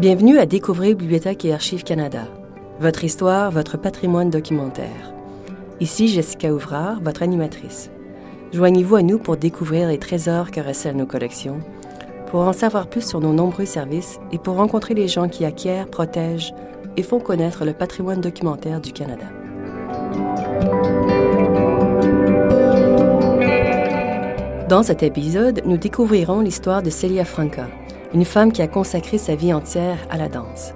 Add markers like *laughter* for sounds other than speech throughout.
Bienvenue à Découvrir Bibliothèque et Archives Canada. Votre histoire, votre patrimoine documentaire. Ici Jessica Ouvrard, votre animatrice. Joignez-vous à nous pour découvrir les trésors que recèlent nos collections, pour en savoir plus sur nos nombreux services et pour rencontrer les gens qui acquièrent, protègent et font connaître le patrimoine documentaire du Canada. Dans cet épisode, nous découvrirons l'histoire de Celia Franca, une femme qui a consacré sa vie entière à la danse.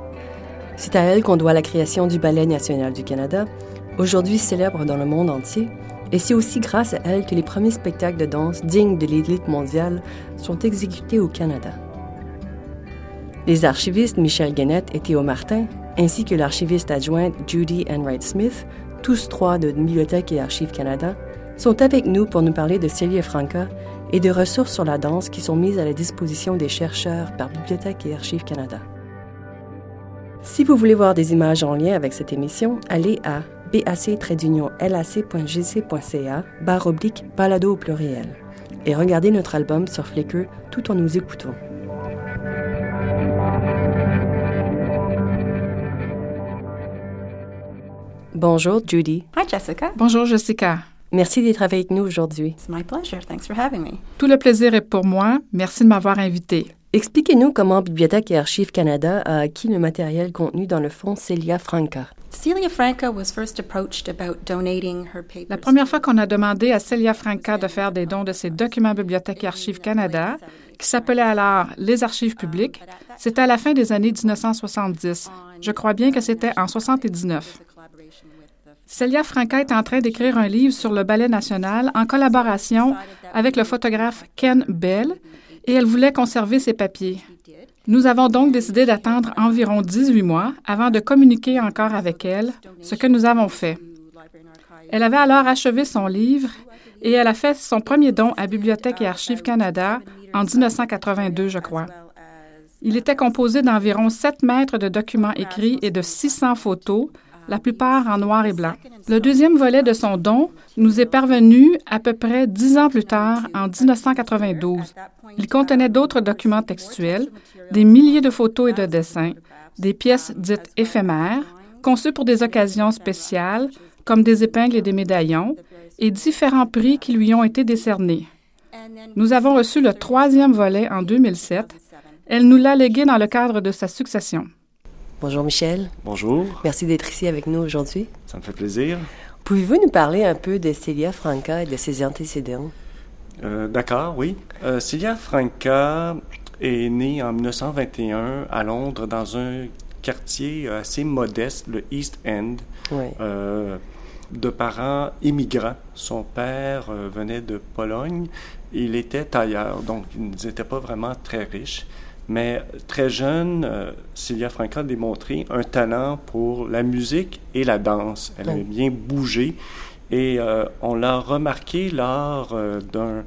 C'est à elle qu'on doit la création du Ballet national du Canada, aujourd'hui célèbre dans le monde entier, et c'est aussi grâce à elle que les premiers spectacles de danse dignes de l'élite mondiale sont exécutés au Canada. Les archivistes Michel Guenette et Théo Martin, ainsi que l'archiviste adjointe Judy Enright Smith, tous trois de Bibliothèque et Archives Canada, sont avec nous pour nous parler de Celia Franca et de ressources sur la danse qui sont mises à la disposition des chercheurs par Bibliothèque et Archives Canada. Si vous voulez voir des images en lien avec cette émission, allez à bac-lac.gc.ca barre oblique balado au pluriel et regardez notre album sur Flickr tout en nous écoutant. Bonjour Judy. Hi Jessica. Bonjour Jessica. Merci d'être avec nous aujourd'hui. It's my pleasure. Thanks for having me. Tout le plaisir est pour moi. Merci de m'avoir invité. Expliquez-nous comment Bibliothèque et Archives Canada a acquis le matériel contenu dans le fonds Celia Franca. Celia Franca was first approached about donating her papers. La première fois qu'on a demandé à Celia Franca de faire des dons de ses documents Bibliothèque et Archives Canada, qui s'appelait alors les Archives publiques, c'était à la fin des années 1970. Je crois bien que c'était en 79. Celia Franca est en train d'écrire un livre sur le ballet national en collaboration avec le photographe Ken Bell et elle voulait conserver ses papiers. Nous avons donc décidé d'attendre environ 18 mois avant de communiquer encore avec elle, ce que nous avons fait. Elle avait alors achevé son livre et elle a fait son premier don à Bibliothèque et Archives Canada en 1982, je crois. Il était composé d'environ 7 mètres de documents écrits et de 600 photos, la plupart en noir et blanc. Le deuxième volet de son don nous est parvenu à peu près dix ans plus tard, en 1992. Il contenait d'autres documents textuels, des milliers de photos et de dessins, des pièces dites éphémères, conçues pour des occasions spéciales, comme des épingles et des médaillons, et différents prix qui lui ont été décernés. Nous avons reçu le troisième volet en 2007. Elle nous l'a légué dans le cadre de sa succession. Bonjour Michel. Bonjour. Merci d'être ici avec nous aujourd'hui. Ça me fait plaisir. Pouvez-vous nous parler un peu de Celia Franca et de ses antécédents? Euh, D'accord, oui. Euh, Celia Franca est née en 1921 à Londres dans un quartier assez modeste, le East End, Oui. euh, de parents immigrants. Son père euh, venait de Pologne. Il était tailleur, donc ils n'étaient pas vraiment très riches. Mais très jeune, euh, Celia Franca a démontré un talent pour la musique et la danse. Elle aimait bien bouger et euh, on l'a remarqué lors euh, d'un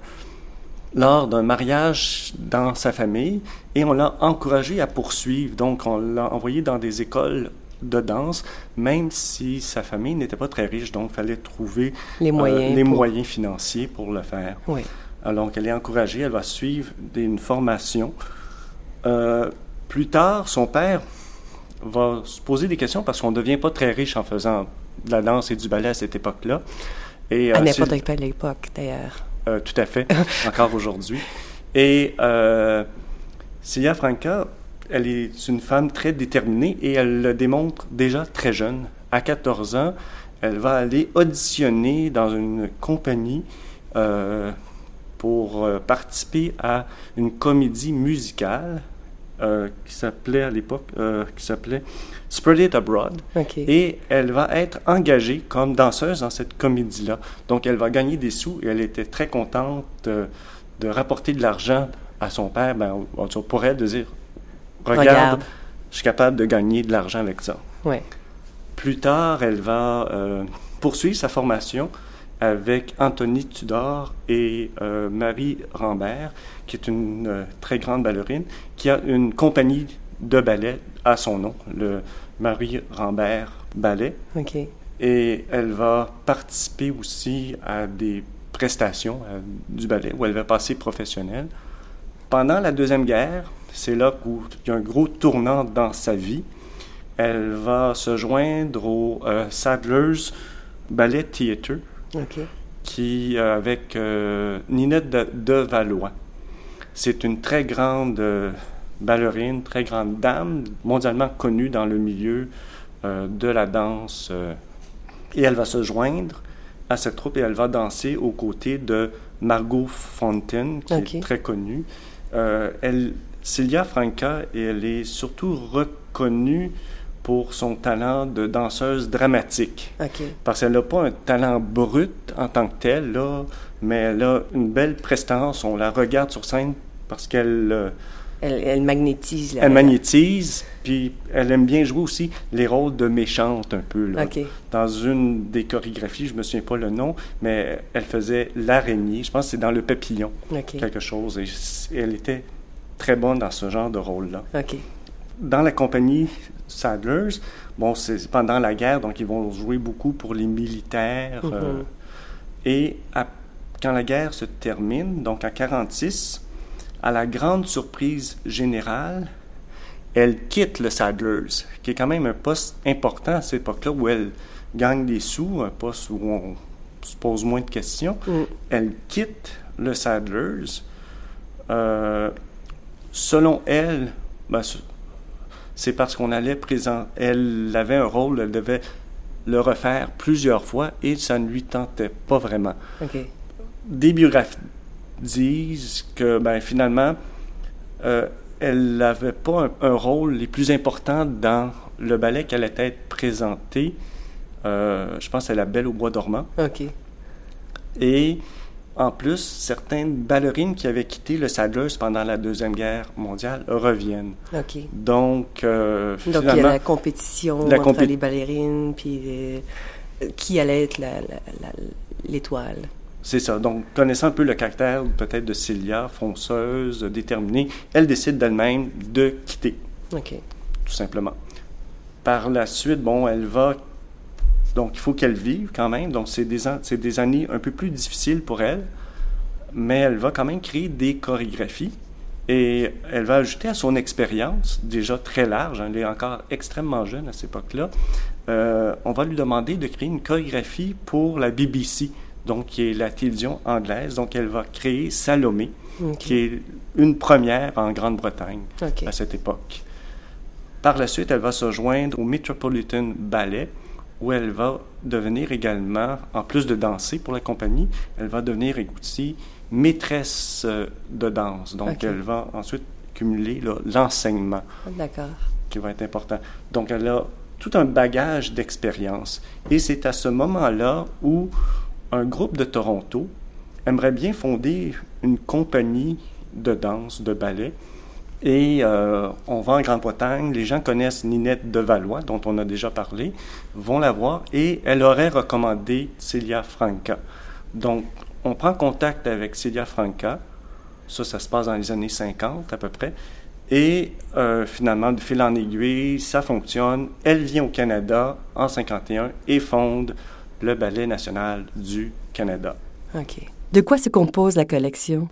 lors d'un mariage dans sa famille et on l'a encouragé à poursuivre. Donc on l'a envoyé dans des écoles de danse, même si sa famille n'était pas très riche, donc il fallait trouver Les euh, moyens. les pour- moyens financiers pour le faire. Oui. Alors qu'elle est encouragée, elle va suivre des- une formation. Euh, plus tard, son père va se poser des questions parce qu'on ne devient pas très riche en faisant de la danse et du ballet à cette époque-là. Et, À euh, n'importe quelle époque, d'ailleurs. euh, tout à fait, *laughs* encore aujourd'hui. Et euh, Celia Franca, elle est une femme très déterminée et elle le démontre déjà très jeune. À 14 ans, elle va aller auditionner dans une compagnie euh, pour euh, participer à une comédie musicale euh, qui s'appelait à l'époque, euh, qui s'appelait Spread It Abroad. Et elle va être engagée comme danseuse dans cette comédie-là. Donc, elle va gagner des sous et elle était très contente de, de rapporter de l'argent à son père, ben, pour elle, de dire Regarde, Regarde. je suis capable de gagner de l'argent avec ça. Plus tard, elle va euh, poursuivre sa formation avec Anthony Tudor et euh, Marie Rambert, qui est une euh, très grande ballerine, qui a une compagnie de ballet à son nom, le Marie Rambert Ballet. OK. Et elle va participer aussi à des prestations euh, du ballet où elle va passer professionnelle. Pendant la Deuxième Guerre, c'est là où il y a un gros tournant dans sa vie. Elle va se joindre au Sadler's Ballet Theatre, qui, euh, avec euh, Ninette de, Valois. C'est une très grande ballerine, très grande dame, mondialement connue dans le milieu de la danse. et elle va se joindre à cette troupe et elle va danser aux côtés de Margot Fontaine, qui est très connue. elle, Celia Franca, elle est surtout reconnue pour son talent de danseuse dramatique. Parce qu'elle n'a pas un talent brut en tant que tel, là, mais elle a une belle prestance. On la regarde sur scène parce qu'elle... Euh, elle, magnétise. elle magnétise, puis elle aime bien jouer aussi les rôles de méchante un peu. Là. Dans une des chorégraphies, je me souviens pas le nom, mais elle faisait l'araignée. Je pense que c'est dans le papillon, quelque chose. Et elle était très bonne dans ce genre de rôle-là. Dans la compagnie Sadlers. Bon, c'est pendant la guerre, donc ils vont jouer beaucoup pour les militaires. Euh, mm-hmm. et quand la guerre se termine, donc en 46, à la grande surprise générale, elle quitte le Sadlers, qui est quand même un poste important à cette époque-là où elle gagne des sous, un poste où on se pose moins de questions. Mm. Elle quitte le Sadlers. Euh, selon elle, ben, c'est parce qu'on allait présenter. Elle avait un rôle, elle devait le refaire plusieurs fois et ça ne lui tentait pas vraiment. Des biographies disent que ben, finalement, euh, elle n'avait pas un, rôle les plus importants dans le ballet qu'elle était présentée. Euh, je pense à La Belle au Bois dormant. OK. Et en plus, certaines ballerines qui avaient quitté le Sadler's pendant la Deuxième Guerre mondiale reviennent. OK. Donc, euh, Donc, il y a la compétition entre les ballerines, puis euh, qui allait être l'étoile. C'est ça. Donc, connaissant un peu le caractère peut-être de Cilia, fonceuse, déterminée, elle décide d'elle-même de quitter. OK. Tout simplement. Par la suite, bon, elle va donc, il faut qu'elle vive quand même. Donc, c'est des, des années un peu plus difficiles pour elle, mais elle va quand même créer des chorégraphies et elle va ajouter à son expérience, déjà très large, hein, elle est encore extrêmement jeune à cette époque-là, euh, on va lui demander de créer une chorégraphie pour la BBC, donc qui est la télévision anglaise. Donc elle va créer Salomé, qui est une première en Grande-Bretagne à cette époque. Par la suite, elle va se joindre au Metropolitan Ballet, où elle va devenir également, en plus de danser pour la compagnie, elle va devenir aussi maîtresse euh, de danse. Donc, elle va ensuite cumuler l'enseignement. D'accord. Qui va être important. Donc, elle a tout un bagage d'expérience. Et c'est à ce moment-là où un groupe de Toronto aimerait bien fonder une compagnie de danse, de ballet, et euh, on va en Grande-Bretagne, les gens connaissent Ninette de Valois, dont on a déjà parlé, vont la voir et elle aurait recommandé Celia Franca. Donc, on prend contact avec Celia Franca, ça, ça se passe dans les années 50 à peu près, et euh, finalement, de fil en aiguille, ça fonctionne. Elle vient au Canada en 51 et fonde le Ballet national du Canada. OK. De quoi se compose la collection?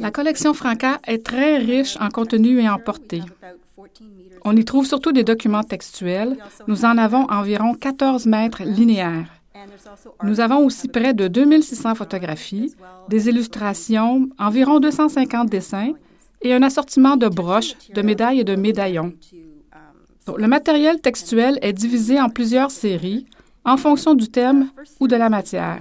La collection Franca est très riche en contenu et en portée. On y trouve surtout des documents textuels. Nous en avons environ 14 mètres linéaires. Nous avons aussi près de 2600 photographies, des illustrations, environ 250 dessins et un assortiment de broches, de médailles et de médaillons. le matériel textuel est divisé en plusieurs séries en fonction du thème ou de la matière.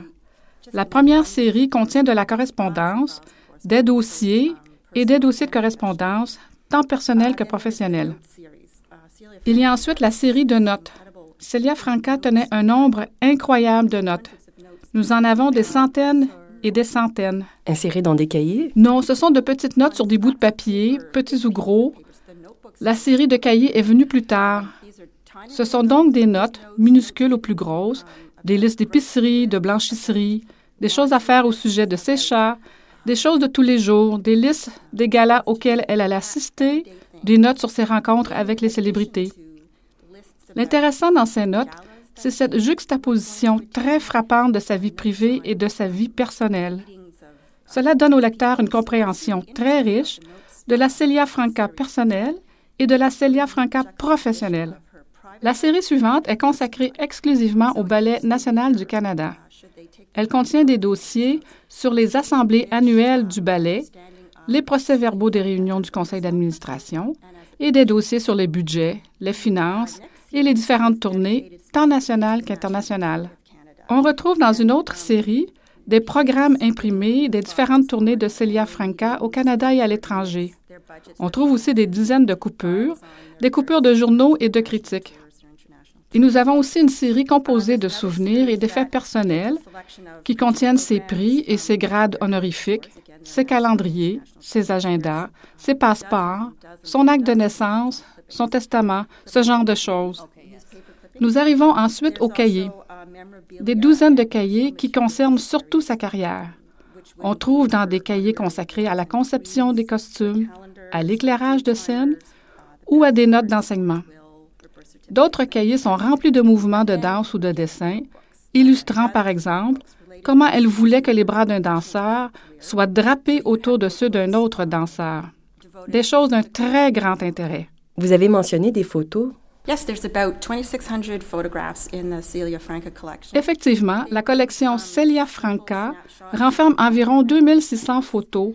La première série contient de la correspondance, des dossiers et des dossiers de correspondance, tant personnels que professionnels. Il y a ensuite la série de notes. Celia Franca tenait un nombre incroyable de notes. Nous en avons des centaines et des centaines. Insérées dans des cahiers? Non, ce sont de petites notes sur des bouts de papier, petits ou gros. La série de cahiers est venue plus tard. Ce sont donc des notes, minuscules ou plus grosses, des listes d'épicerie, de blanchisserie, des choses à faire au sujet de ses chats, des choses de tous les jours, des listes des galas auxquels elle allait assister, des notes sur ses rencontres avec les célébrités. L'intéressant dans ces notes, c'est cette juxtaposition très frappante de sa vie privée et de sa vie personnelle. Cela donne au lecteur une compréhension très riche de la Celia Franca personnelle et de la Celia Franca professionnelle. La série suivante est consacrée exclusivement au Ballet national du Canada. Elle contient des dossiers sur les assemblées annuelles du ballet, les procès-verbaux des réunions du conseil d'administration et des dossiers sur les budgets, les finances et les différentes tournées, tant nationales qu'internationales. On retrouve dans une autre série des programmes imprimés des différentes tournées de Celia Franca au Canada et à l'étranger. On trouve aussi des dizaines de coupures, des coupures de journaux et de critiques. Et nous avons aussi une série composée de souvenirs et d'effets personnels qui contiennent ses prix et ses grades honorifiques, ses calendriers, ses agendas, ses passeports, son acte de naissance, son testament, ce genre de choses. Nous arrivons ensuite aux cahiers, des douzaines de cahiers qui concernent surtout sa carrière. On trouve dans des cahiers consacrés à la conception des costumes, à l'éclairage de scène ou à des notes d'enseignement. D'autres cahiers sont remplis de mouvements de danse ou de dessin, illustrant par exemple comment elle voulait que les bras d'un danseur soient drapés autour de ceux d'un autre danseur. Des choses d'un très grand intérêt. Vous avez mentionné des photos. Effectivement, la collection Celia Franca renferme environ 2600 photos,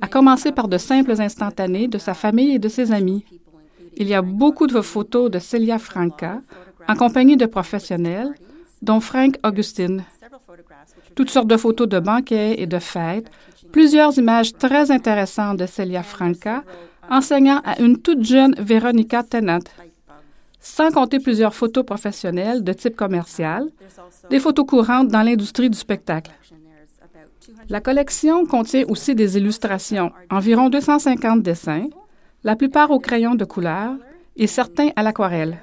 à commencer par de simples instantanés de sa famille et de ses amis. Il y a beaucoup de photos de Celia Franca en compagnie de professionnels, dont Frank Augustine. Toutes sortes de photos de banquets et de fêtes, plusieurs images très intéressantes de Celia Franca, enseignant à une toute jeune Veronica Tennant, sans compter plusieurs photos professionnelles de type commercial, des photos courantes dans l'industrie du spectacle. La collection contient aussi des illustrations, environ 250 dessins, la plupart au crayon de couleur et certains à l'aquarelle.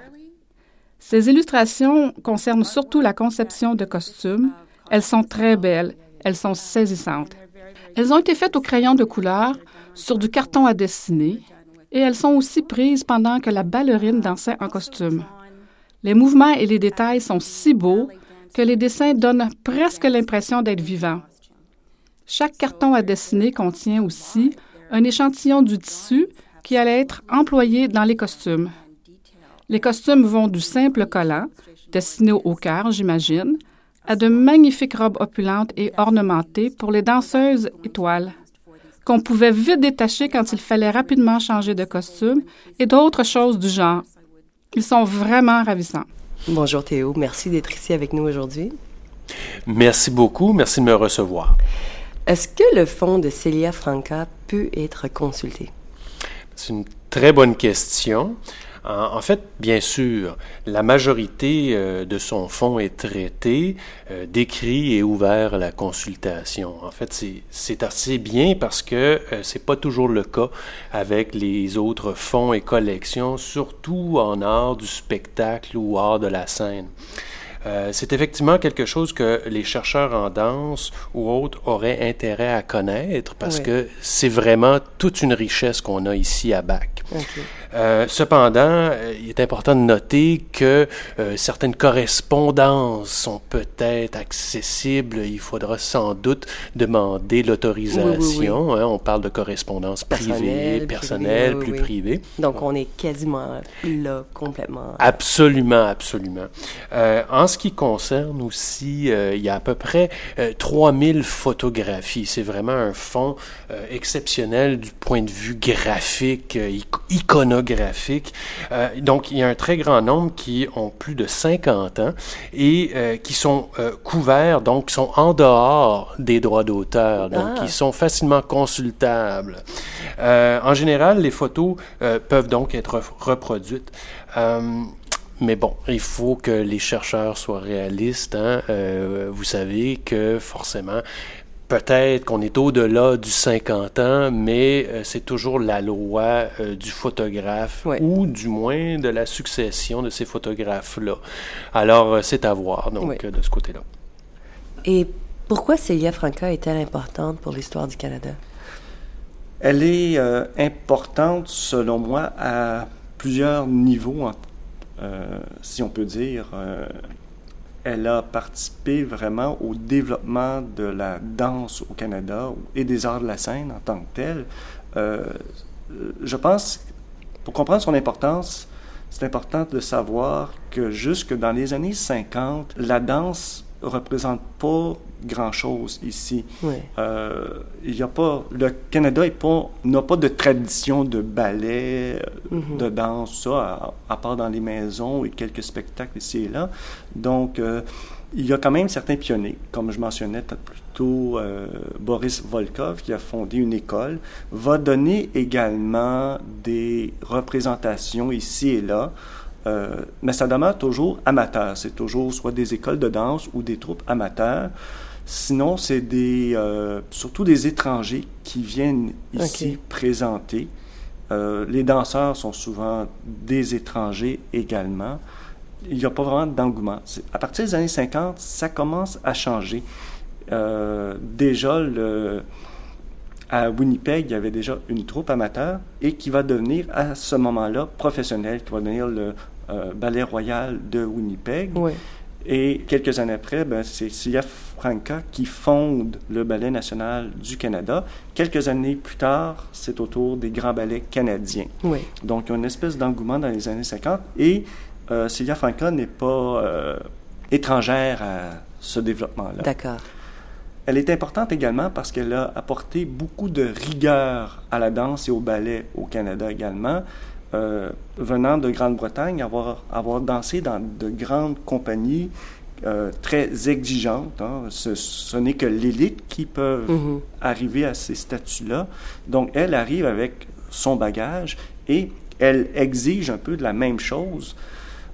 Ces illustrations concernent surtout la conception de costumes. Elles sont très belles, elles sont saisissantes. Elles ont été faites au crayon de couleur sur du carton à dessiner et elles sont aussi prises pendant que la ballerine dansait en costume. Les mouvements et les détails sont si beaux que les dessins donnent presque l'impression d'être vivants. Chaque carton à dessiner contient aussi un échantillon du tissu qui allait être employé dans les costumes. Les costumes vont du simple collant, destiné au cœur, j'imagine, à de magnifiques robes opulentes et ornementées pour les danseuses étoiles, qu'on pouvait vite détacher quand il fallait rapidement changer de costume et d'autres choses du genre. Ils sont vraiment ravissants. Bonjour Théo, merci d'être ici avec nous aujourd'hui. Merci beaucoup, merci de me recevoir. Est-ce que le fonds de Celia Franca peut être consulté? C'est une très bonne question. En, fait, bien sûr, la majorité euh, de son fonds est traité, euh, décrit et ouvert à la consultation. En fait, c'est assez bien parce que euh, c'est pas toujours le cas avec les autres fonds et collections, surtout en art du spectacle ou art de la scène. Euh, c'est effectivement quelque chose que les chercheurs en danse ou autres auraient intérêt à connaître parce que c'est vraiment toute une richesse qu'on a ici à BAC. Euh, cependant, euh, il est important de noter que euh, certaines correspondances sont peut-être accessibles. Il faudra sans doute demander l'autorisation. Hein. on parle de correspondance privée, personnelle, plus privée. Donc, on est quasiment là complètement. Absolument, absolument. en ce qui concerne aussi, il y a à peu près 3000 photographies. C'est vraiment un fonds exceptionnel du point de vue graphique, iconographique. Euh, donc, il y a un très grand nombre qui ont plus de 50 ans et euh, qui sont euh, couverts, donc qui sont en dehors des droits d'auteur, donc qui ah. sont facilement consultables. en général, les photos peuvent donc être reproduites. Mais bon, il faut que les chercheurs soient réalistes. Hein. vous savez que forcément, Peut-être qu'on est au-delà du 50 ans, mais euh, c'est toujours la loi euh, du photographe ou du moins de la succession de ces photographes-là. Alors, euh, c'est à voir, donc, de ce côté-là. Et pourquoi Celia Franca est-elle importante pour l'histoire du Canada? Elle est importante, selon moi, à plusieurs niveaux, si on peut dire. Elle a participé vraiment au développement de la danse au Canada et des arts de la scène en tant que tel. Euh, je pense, pour comprendre son importance, c'est important de savoir que jusque dans les années 50, la danse représente pas grand-chose ici. Euh, y a pas, le Canada n'a pas de tradition de ballet, mm-hmm. de danse, ça, à, part dans les maisons et quelques spectacles ici et là. Donc, euh, il y a quand même certains pionniers, comme je mentionnais plus tôt, euh, Boris Volkov, qui a fondé une école, va donner également des représentations ici et là euh, mais ça demeure toujours amateur. C'est toujours soit des écoles de danse ou des troupes amateurs. Sinon, c'est des, euh, surtout des étrangers qui viennent ici présenter. Euh, les danseurs sont souvent des étrangers également. Il n'y a pas vraiment d'engouement. À partir des années 50, ça commence à changer. déjà, le, à Winnipeg, il y avait déjà une troupe amateur et qui va devenir à ce moment-là professionnelle, qui va devenir le euh, Ballet Royal de Winnipeg. Et quelques années après, ben, c'est Sia Franca qui fonde le Ballet national du Canada. Quelques années plus tard, c'est autour des grands ballets canadiens. Donc, il y a une espèce d'engouement dans les années 50 et euh, Celia Franca n'est pas euh, étrangère à ce développement-là. D'accord. Elle est importante également parce qu'elle a apporté beaucoup de rigueur à la danse et au ballet au Canada également. Euh, venant de Grande-Bretagne, avoir, avoir dansé dans de grandes compagnies euh, très exigeantes. Hein. Ce, n'est que l'élite qui peut mm-hmm. arriver à ces statuts-là. Donc, elle arrive avec son bagage et elle exige un peu de la même chose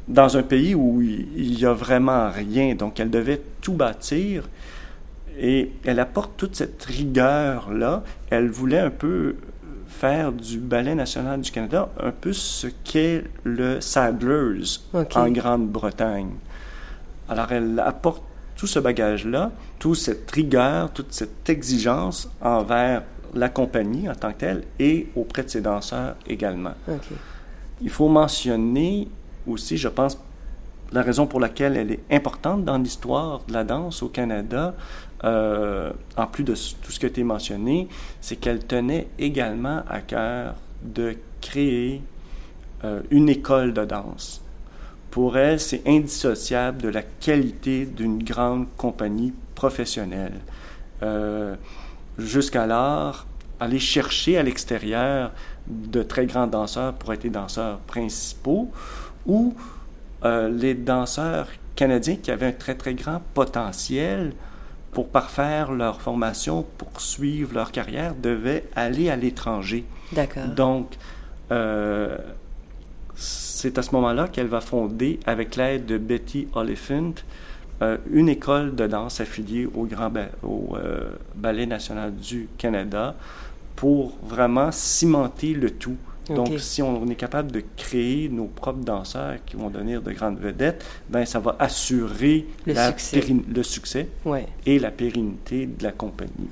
dans un pays où il n'y a vraiment rien. Donc, elle devait tout bâtir et elle apporte toute cette rigueur-là. Elle voulait un peu faire du Ballet national du Canada un peu ce qu'est le Sadler's en Grande-Bretagne. Alors elle apporte tout ce bagage-là, toute cette rigueur, toute cette exigence envers la compagnie en tant que telle et auprès de ses danseurs également. Il faut mentionner aussi, je pense, la raison pour laquelle elle est importante dans l'histoire de la danse au Canada, euh, en plus de tout ce qui a été mentionné, c'est qu'elle tenait également à cœur de créer euh, une école de danse. Pour elle, c'est indissociable de la qualité d'une grande compagnie professionnelle. Euh, Jusqu'alors, aller chercher à l'extérieur de très grands danseurs pour être les danseurs principaux ou les danseurs canadiens qui avaient un très très grand potentiel pour parfaire leur formation, poursuivre leur carrière, devaient aller à l'étranger. D'accord. Donc, euh, c'est à ce moment-là qu'elle va fonder, avec l'aide de Betty Oliphant, euh, une école de danse affiliée au, Grand au Ballet national du Canada pour vraiment cimenter le tout donc, si on, est capable de créer nos propres danseurs qui vont devenir de grandes vedettes, ben ça va assurer le succès, le succès et la pérennité de la compagnie.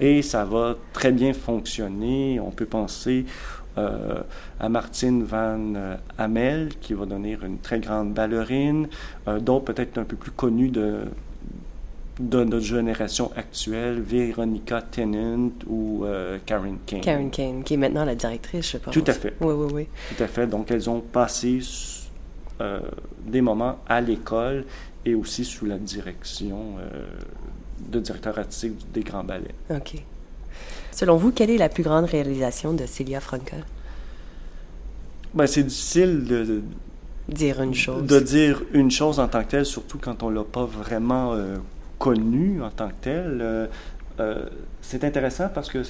et ça va très bien fonctionner. On peut penser euh, à Martine Van Hamel, qui va devenir une très grande ballerine, euh, d'autres peut-être un peu plus connus de, de notre génération actuelle, Veronica Tennant ou euh, Karen Kane. Karen Kane, qui est maintenant la directrice, je pense. Tout à fait. Oui, oui, oui. Tout à fait. Donc, elles ont passé euh, des moments à l'école et aussi sous la direction euh, de directeur artistique des Grands Ballets. OK. Selon vous, quelle est la plus grande réalisation de Celia Franca? Ben, c'est difficile de, dire une chose. De dire une chose en tant que telle, surtout quand on l'a pas vraiment connu en tant que tel. Euh, euh, c'est intéressant parce que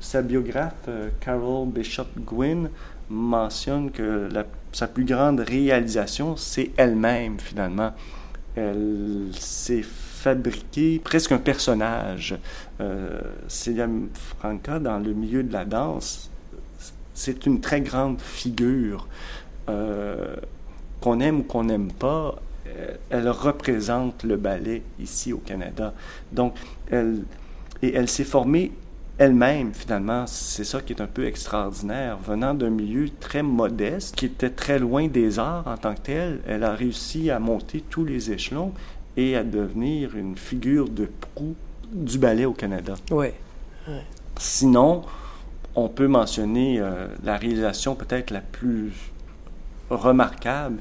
sa biographe, euh, Carol Bishop Gwynn, mentionne que sa plus grande réalisation, c'est elle-même, finalement. Elle s'est fabriquée presque un personnage. Euh, Franca, dans le milieu de la danse, c'est une très grande figure. qu'on aime ou qu'on n'aime pas, euh, elle représente le ballet ici au Canada. Donc, elle, et elle s'est formée elle-même, finalement, c'est ça qui est un peu extraordinaire. Venant d'un milieu très modeste, qui était très loin des arts en tant que tel, elle a réussi à monter tous les échelons et à devenir une figure de proue du ballet au Canada. Ouais. Sinon, on peut mentionner euh, la réalisation peut-être la plus remarquable,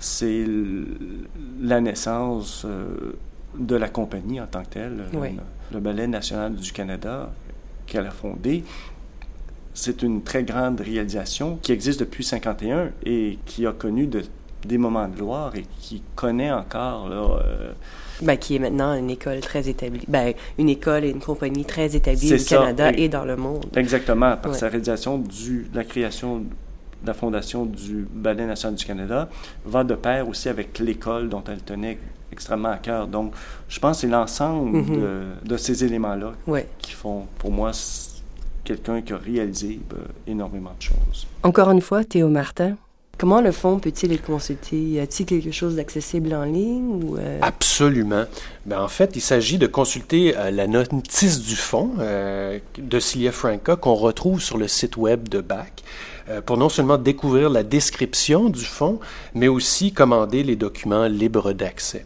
c'est la naissance euh, de la compagnie en tant que telle, Oui. le, le Ballet national du Canada qu'elle a fondé. C'est une très grande réalisation qui existe depuis 51 et qui a connu de- des moments de gloire et qui connaît encore là, euh, Ben, qui est maintenant une école très établie. Ben, une école et une compagnie très établie au ça, Canada et- et dans le monde. Exactement, par Ouais. sa réalisation du, de la création de la fondation du Ballet national du Canada, va de pair aussi avec l'école dont elle tenait extrêmement à cœur. Donc, je pense que c'est l'ensemble Mhm. de, de ces éléments-là Ouais. qui font, pour moi, quelqu'un qui a réalisé euh, énormément de choses. Encore une fois, Théo Martin, comment le fonds peut-il être consulté? Y a-t-il quelque chose d'accessible en ligne ou euh, Absolument. Ben, en fait, il s'agit de consulter euh, la notice du fonds euh, de Cilia Franca qu'on retrouve sur le site web de BAC pour non seulement découvrir la description du fonds, mais aussi commander les documents libres d'accès.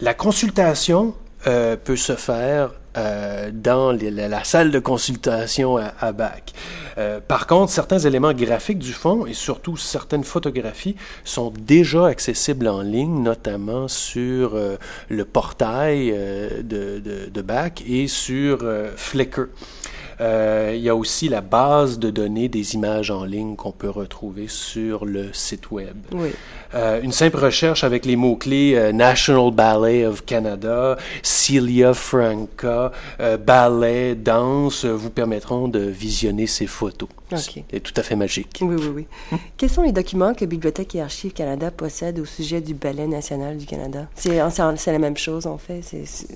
La consultation euh, peut se faire euh, dans les- la, la salle de consultation à, à BAC. Euh, par contre, certains éléments graphiques du fond et surtout certaines photographies sont déjà accessibles en ligne, notamment sur euh, le portail euh, de, de, de BAC et sur euh, Flickr. Euh, il y a aussi la base de données des images en ligne qu'on peut retrouver sur le site web. Oui. Euh, une simple recherche avec les mots-clés euh, National Ballet of Canada, Celia Franca, euh, ballet, danse vous permettront de visionner ces photos. Ok. C'est tout à fait magique. Oui, oui, oui. *laughs* Quels sont les documents que Bibliothèque et Archives Canada possède au sujet du Ballet national du Canada? C'est c'est la même chose, en fait.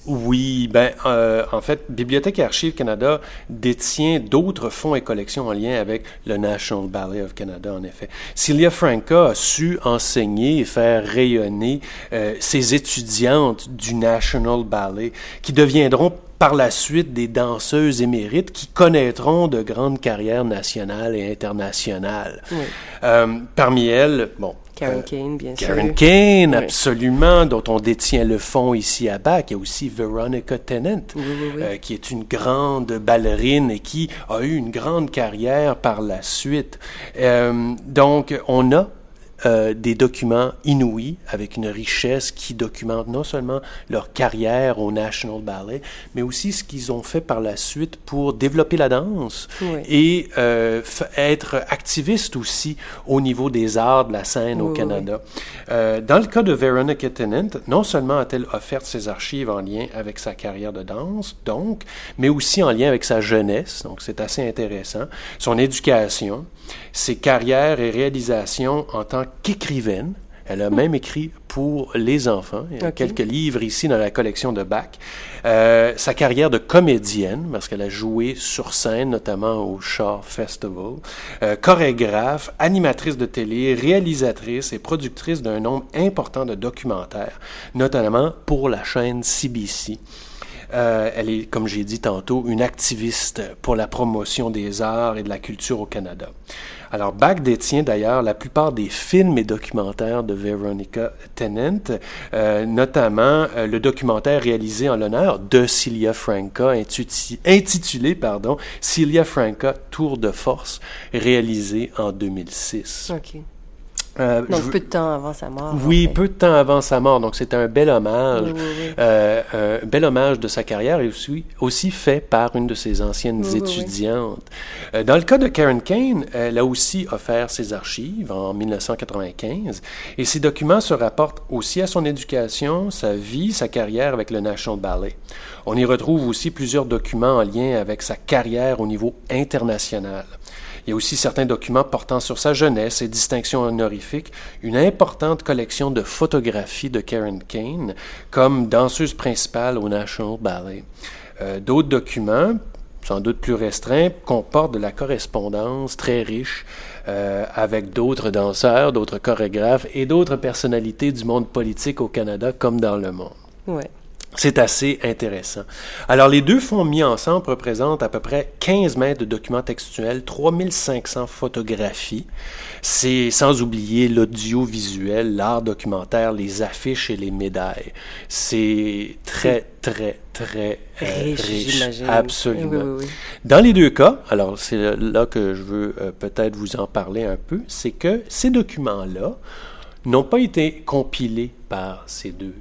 Oui, ben euh, en fait, Bibliothèque et Archives Canada détient d'autres fonds et collections en lien avec le National Ballet of Canada, en effet. Celia Franca a su enseigner et faire rayonner euh, ses étudiantes du National Ballet, qui deviendront par la suite des danseuses émérites qui connaîtront de grandes carrières nationales et internationales. Oui. Euh, parmi elles, bon, Karen euh, Kane, bien sûr. Karen Kane, Oui. absolument, dont on détient le fond ici à Bac. Il y a aussi Veronica Tennant, Oui, oui, oui. euh, qui est une grande ballerine et qui a eu une grande carrière par la suite. Euh, donc, on a euh, des documents inouïs avec une richesse qui documente non seulement leur carrière au National Ballet, mais aussi ce qu'ils ont fait par la suite pour développer la danse Oui. et euh, être activistes aussi au niveau des arts de la scène au oui, Canada. Euh, dans le cas de Veronica Tennant, non seulement a-t-elle offert ses archives en lien avec sa carrière de danse, donc, mais aussi en lien avec sa jeunesse, donc c'est assez intéressant, son éducation, ses carrières et réalisations en tant qu'écrivaine. Elle a même écrit pour les enfants. Il y a quelques livres ici dans la collection de Bach. Euh, sa carrière de comédienne, parce qu'elle a joué sur scène, notamment au Shaw Festival. Euh, chorégraphe, animatrice de télé, réalisatrice et productrice d'un nombre important de documentaires, notamment pour la chaîne CBC. Euh, elle est, comme j'ai dit tantôt, une activiste pour la promotion des arts et de la culture au Canada. Alors, Bach détient d'ailleurs la plupart des films et documentaires de Veronica Tennant, euh, notamment euh, le documentaire réalisé en l'honneur de Celia Franca, intitulé pardon, Celia Franca Tour de force, réalisé en 2006. OK. Euh, Donc, je- peu de temps avant sa mort. oui, en fait. peu de temps avant sa mort. Donc, c'est un bel hommage. Oui, oui, oui. Euh, un bel hommage de sa carrière et aussi, aussi fait par une de ses anciennes étudiantes. Euh, dans le cas de Karen Kane, elle a aussi offert ses archives en 1995 et ces documents se rapportent aussi à son éducation, sa vie, sa carrière avec le National Ballet. On y retrouve aussi plusieurs documents en lien avec sa carrière au niveau international. Il y a aussi certains documents portant sur sa jeunesse et distinctions honorifiques, une importante collection de photographies de Karen Kane comme danseuse principale au National Ballet. Euh, D'autres documents, sans doute plus restreints, comportent de la correspondance très riche euh, avec d'autres danseurs, d'autres chorégraphes et d'autres personnalités du monde politique au Canada comme dans le monde. Ouais. C'est assez intéressant. Alors, les deux fonds mis ensemble représentent à peu près 15 mètres de documents textuels, 3500 photographies. C'est sans oublier l'audiovisuel, l'art documentaire, les affiches et les médailles. C'est très, très, très euh, riche. Absolument. Dans les deux cas, alors c'est là que je veux euh, peut-être vous en parler un peu, c'est que ces documents-là n'ont pas été compilés par ces deux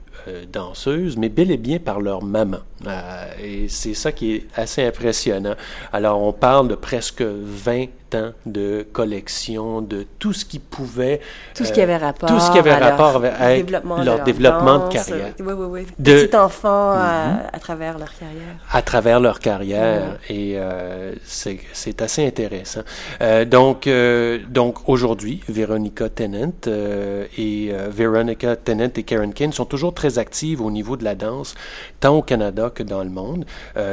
danseuses, mais bel et bien par leur maman. Euh, et c'est ça qui est assez impressionnant. Alors, on parle de presque 20 ans de collection de tout ce qui pouvait... Tout ce qui avait rapport, tout ce qui avait rapport avec développement leur, développement de carrière. Oui, oui, oui. De, Petit enfant à, mhm. à, travers leur carrière. À travers leur carrière. Et euh, c'est assez intéressant. Euh, donc, euh, donc aujourd'hui, Veronica Tennant euh, et Veronica Tennant et Karen Kane sont toujours très actives au niveau de la danse, tant au Canada que dans le monde.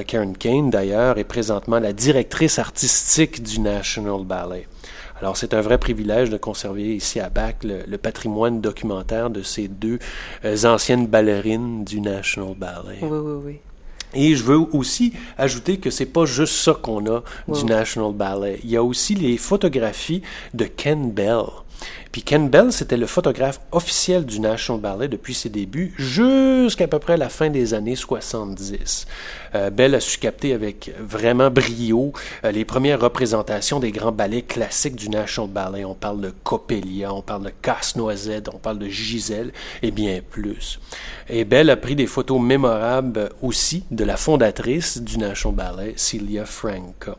Karen Kane, d'ailleurs, est présentement la directrice artistique du National Ballet. Alors, c'est un vrai privilège de conserver ici à Bac le, patrimoine documentaire de ces deux euh, anciennes ballerines du National Ballet. Oui, oui, oui. Et je veux aussi ajouter que c'est pas juste ça qu'on a du National Ballet. Il y a aussi les photographies de Ken Bell. Puis Ken Bell, c'était le photographe officiel du National Ballet depuis ses débuts jusqu'à peu près la fin des années 70. Euh, Bell a su capter avec vraiment brio euh, les premières représentations des grands ballets classiques du National Ballet. On parle de Coppelia, on parle de Casse-Noisette, on parle de Gisèle et bien plus. Et Bell a pris des photos mémorables aussi de la fondatrice du National Ballet, Celia Franca.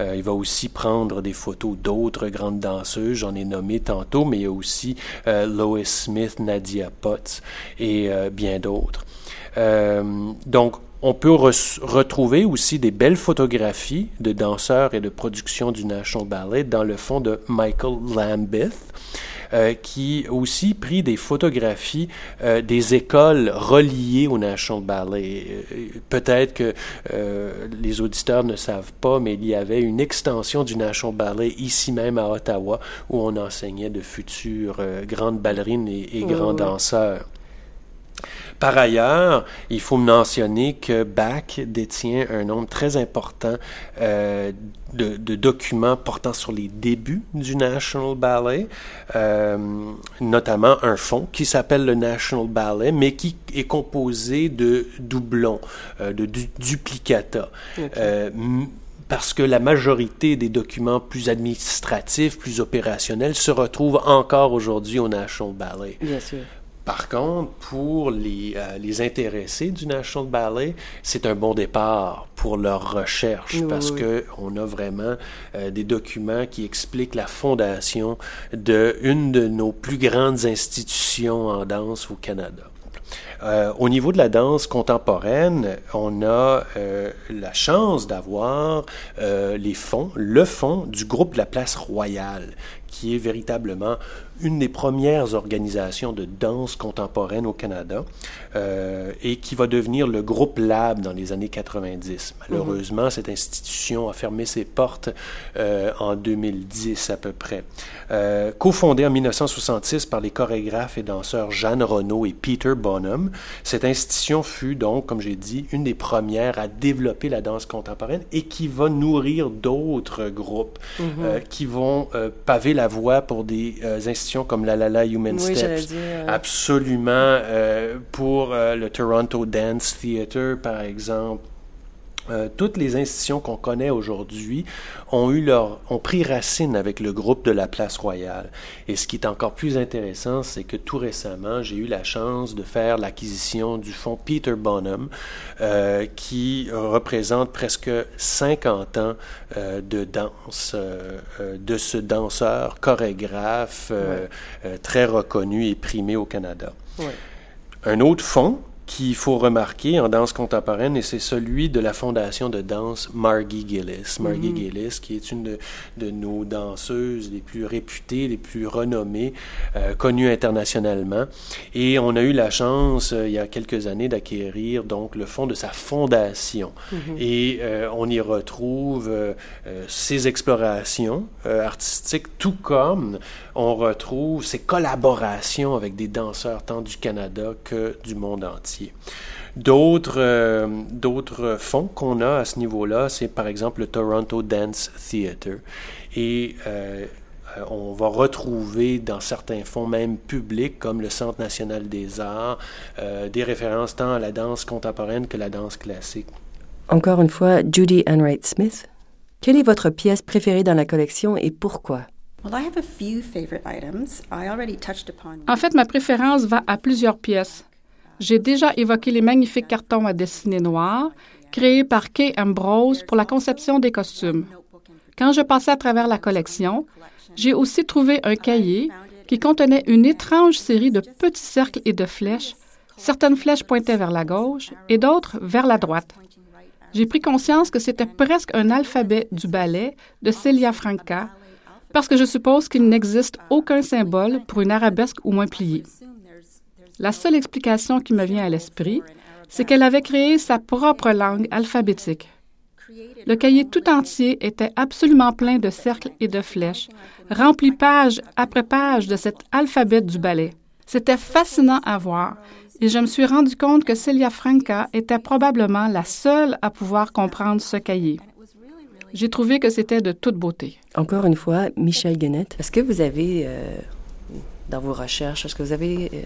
Euh, il va aussi prendre des photos d'autres grandes danseuses, j'en ai nommé tantôt, mais il y a aussi euh, Lois Smith, Nadia Potts et euh, bien d'autres. donc, on peut retrouver aussi des belles photographies de danseurs et de production du National Ballet dans le fond de Michael Lambeth. Euh, qui aussi pris des photographies euh, des écoles reliées au National Ballet. Euh, peut-être que les auditeurs ne savent pas, mais il y avait une extension du National Ballet ici même à Ottawa où on enseignait de futures grandes ballerines et, grands danseurs. Par ailleurs, il faut mentionner que Bach détient un nombre très important euh, de, documents portant sur les débuts du National Ballet, euh, notamment un fonds qui s'appelle le National Ballet, mais qui est composé de doublons, euh, de duplicata. parce que la majorité des documents plus administratifs, plus opérationnels, se retrouvent encore aujourd'hui au National Ballet. Bien sûr. Par contre, pour les, euh, les intéressés du National Ballet, c'est un bon départ pour leur recherche parce que on a vraiment euh, des documents qui expliquent la fondation de une de nos plus grandes institutions en danse au Canada. Euh, au niveau de la danse contemporaine, on a euh, la chance d'avoir euh, les fonds, le fonds du groupe de la Place Royale, qui est véritablement une des premières organisations de danse contemporaine au Canada euh, et qui va devenir le groupe Lab dans les années 90. Malheureusement, cette institution a fermé ses portes euh, en 2010 à peu près. Euh, cofondée en 1966 par les chorégraphes et danseurs Jeanne Renaud et Peter Bonham, cette institution fut donc, comme j'ai dit, une des premières à développer la danse contemporaine et qui va nourrir d'autres groupes mhm. qui vont paver la voie pour des institutions comme la La La Human Steps. Absolument. Euh, pour euh, le Toronto Dance Theatre, par exemple. Euh, toutes les institutions qu'on connaît aujourd'hui ont eu leur, ont pris racine avec le groupe de la Place Royale. Et ce qui est encore plus intéressant, c'est que tout récemment, j'ai eu la chance de faire l'acquisition du fonds Peter Bonham, euh, qui représente presque 50 ans euh, de danse de ce danseur chorégraphe très reconnu et primé au Canada. Un autre fonds qu'il faut remarquer en danse contemporaine, et c'est celui de la fondation de danse Margie Gillis. Margie mm-hmm. Gillis, qui est une de, nos danseuses les plus réputées, les plus renommées, euh, connues internationalement. Et on a eu la chance, euh, il y a quelques années, d'acquérir donc le fonds de sa fondation. Mm-hmm. Et euh, on y retrouve ses explorations artistiques, tout comme on retrouve ses collaborations avec des danseurs tant du Canada que du monde entier. D'autres, d'autres fonds qu'on a à ce niveau-là, c'est par exemple le Toronto Dance Theatre. Et on va retrouver dans certains fonds même publics, comme le Centre national des arts, des références tant à la danse contemporaine que la danse classique. Encore une fois, Judy Enright Smith. Quelle est votre pièce préférée dans la collection et pourquoi? En fait, ma préférence va à plusieurs pièces. J'ai déjà évoqué les magnifiques cartons à dessiner noir créés par Kay Ambrose pour la conception des costumes. Quand je passais à travers la collection, j'ai aussi trouvé un cahier qui contenait une étrange série de petits cercles et de flèches. Certaines flèches pointaient vers la gauche et d'autres vers la droite. J'ai pris conscience que c'était presque un alphabet du ballet de Celia Franca, parce que je suppose qu'il n'existe aucun symbole pour une arabesque ou moins pliée. La seule explication qui me vient à l'esprit, c'est qu'elle avait créé sa propre langue alphabétique. Le cahier tout entier était absolument plein de cercles et de flèches, rempli page après page de cet alphabet du ballet. C'était fascinant à voir et je me suis rendu compte que Celia Franca était probablement la seule à pouvoir comprendre ce cahier. J'ai trouvé que c'était de toute beauté. Encore une fois, Michel Guenette, est-ce que vous avez, euh, dans vos recherches, est-ce que vous avez euh,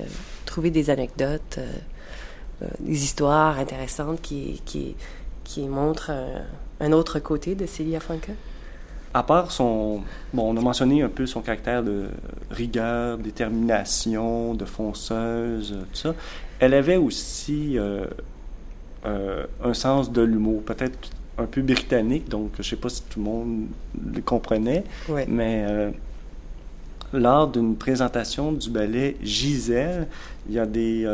trouvé des anecdotes, euh, des histoires intéressantes qui, qui, qui montrent un autre côté de Celia Franca? à part son... Bon, on a mentionné un peu son caractère de rigueur, détermination, de fonceuse, tout ça. Elle avait aussi euh, euh, un sens de l'humour, peut-être un peu britannique, donc je ne sais pas si tout le monde le comprenait, mais euh, lors d'une présentation du ballet Gisèle, il y a des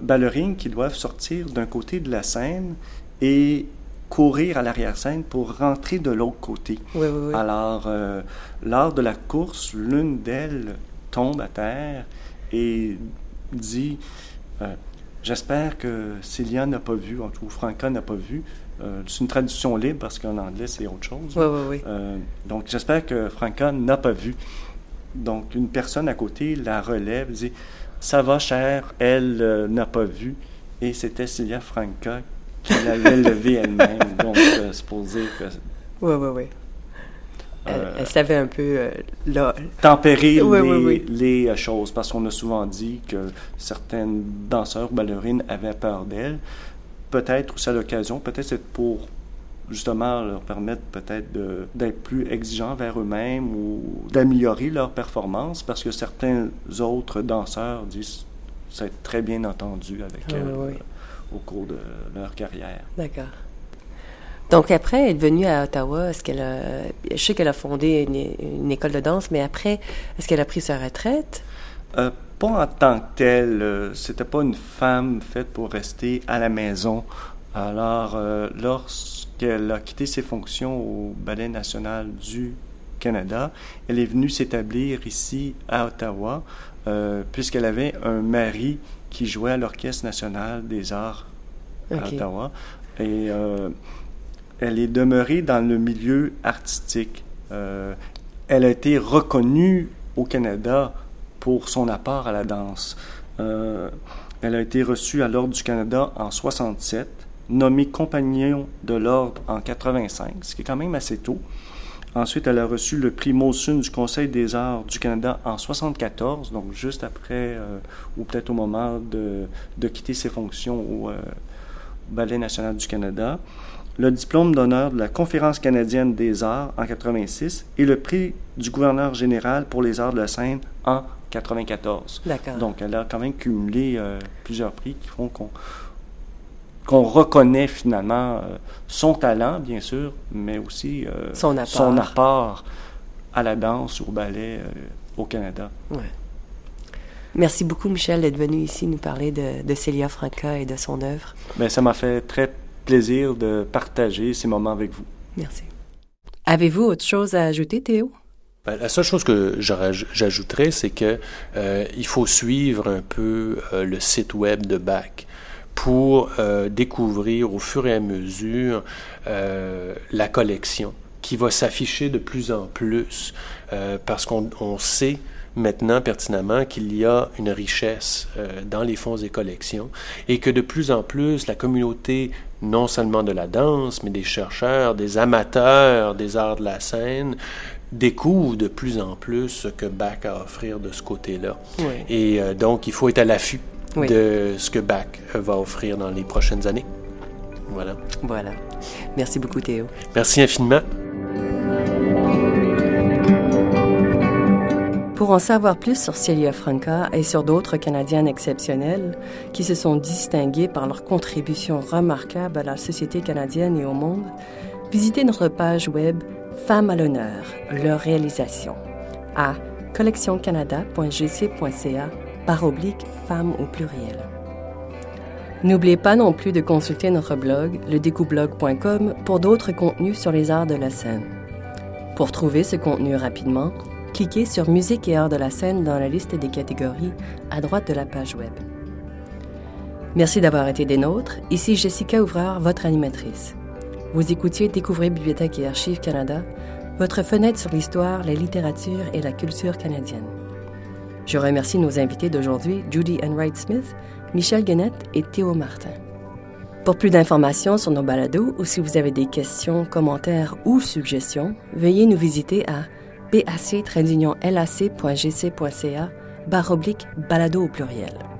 ballerines qui doivent sortir d'un côté de la scène et courir à l'arrière-scène pour rentrer de l'autre côté. Alors, euh, lors de la course, l'une d'elles tombe à terre et dit euh, J'espère que Célia n'a pas vu, en tout cas Franca n'a pas vu. Euh, c'est une traduction libre parce qu'en anglais, c'est autre chose. donc, j'espère que Franca n'a pas vu. Donc, une personne à côté la relève, dit Ça va, cher, elle n'a pas vu. Et c'était Célia Franca qu'elle *laughs* avait levé elle-même. Donc, euh, c'est pour dire que. Oui, oui, oui. Elle, savait un peu euh, là. Tempérer les, les euh, choses, parce qu'on a souvent dit que certaines danseurs ou ballerines avaient peur d'elle. Peut-être aussi à l'occasion, peut-être c'est pour justement leur permettre peut-être d'être plus exigeants vers eux-mêmes ou d'améliorer leur performance, parce que certains autres danseurs disent c'est très bien entendu avec. Oui, oui au cours de leur carrière. D'accord. Donc après, elle est venue à Ottawa. Est-ce qu'elle a, je sais qu'elle a fondé une, école de danse, mais après, est-ce qu'elle a pris sa retraite? Euh, Pas en tant que telle. Euh, c'était pas une femme faite pour rester à la maison. Alors, euh, lorsqu'elle a quitté ses fonctions au Ballet national du Canada, elle est venue s'établir ici à Ottawa, puisqu'elle avait un mari qui jouait à l'Orchestre national des arts à Ottawa. Et euh, elle est demeurée dans le milieu artistique. Euh, elle a été reconnue au Canada pour son apport à la danse. Euh, elle a été reçue à l'Ordre du Canada en 67, nommée compagnon de l'Ordre en 85, ce qui est quand même assez tôt. Ensuite, elle a reçu le prix Molson du Conseil des arts du Canada en 74, donc juste après, euh, ou peut-être au moment de, quitter ses fonctions au euh, Ballet national du Canada. Le diplôme d'honneur de la Conférence canadienne des arts en 86 et le prix du gouverneur général pour les arts de la scène en 94. Donc, elle a quand même cumulé euh, plusieurs prix qui font qu'on qu'on reconnaît finalement euh, son talent, bien sûr, mais aussi euh, son, apport. à la danse, au ballet au Canada. Merci beaucoup, Michel, d'être venu ici nous parler de, de Célia Franca et de son œuvre. Bien, ça m'a fait très plaisir de partager ces moments avec vous. Merci. Avez-vous autre chose à ajouter, Théo? Ben, la seule chose que j'ajouterais, c'est que il faut suivre un peu le site web de BAC pour euh, découvrir au fur et à mesure euh, la collection qui va s'afficher de plus en plus euh, parce qu'on sait maintenant pertinemment qu'il y a une richesse euh, dans les fonds et collections et que de plus en plus la communauté non seulement de la danse, mais des chercheurs, des amateurs des arts de la scène, découvre de plus en plus ce que Bach a à offrir de ce côté-là. Et euh, donc, il faut être à l'affût de ce que Bach va offrir dans les prochaines années. Voilà. Voilà. Merci beaucoup, Théo. Merci infiniment. Pour en savoir plus sur Celia Franca et sur d'autres Canadiennes exceptionnelles qui se sont distinguées par leur contribution remarquable à la société canadienne et au monde, visitez notre page web Femmes à l'honneur, leur réalisation à collectioncanada.gc.ca par oblique femmes au pluriel. N'oubliez pas non plus de consulter notre blog, ledécoublog.com, pour d'autres contenus sur les arts de la scène. Pour trouver ce contenu rapidement, cliquez sur Musique et arts de la scène dans la liste des catégories à droite de la page web. Merci d'avoir été des nôtres. Ici Jessica Ouvreur, votre animatrice. Vous écoutiez Découvrir Bibliothèque et Archives Canada, votre fenêtre sur l'histoire, la littérature et la culture canadienne. Je remercie nos invités d'aujourd'hui, Judy Enright Smith, Michel Guenette et Théo Martin. Pour plus d'informations sur nos balados ou si vous avez des questions, commentaires ou suggestions, veuillez nous visiter à bac-lac.gc.ca oblique balado au pluriel.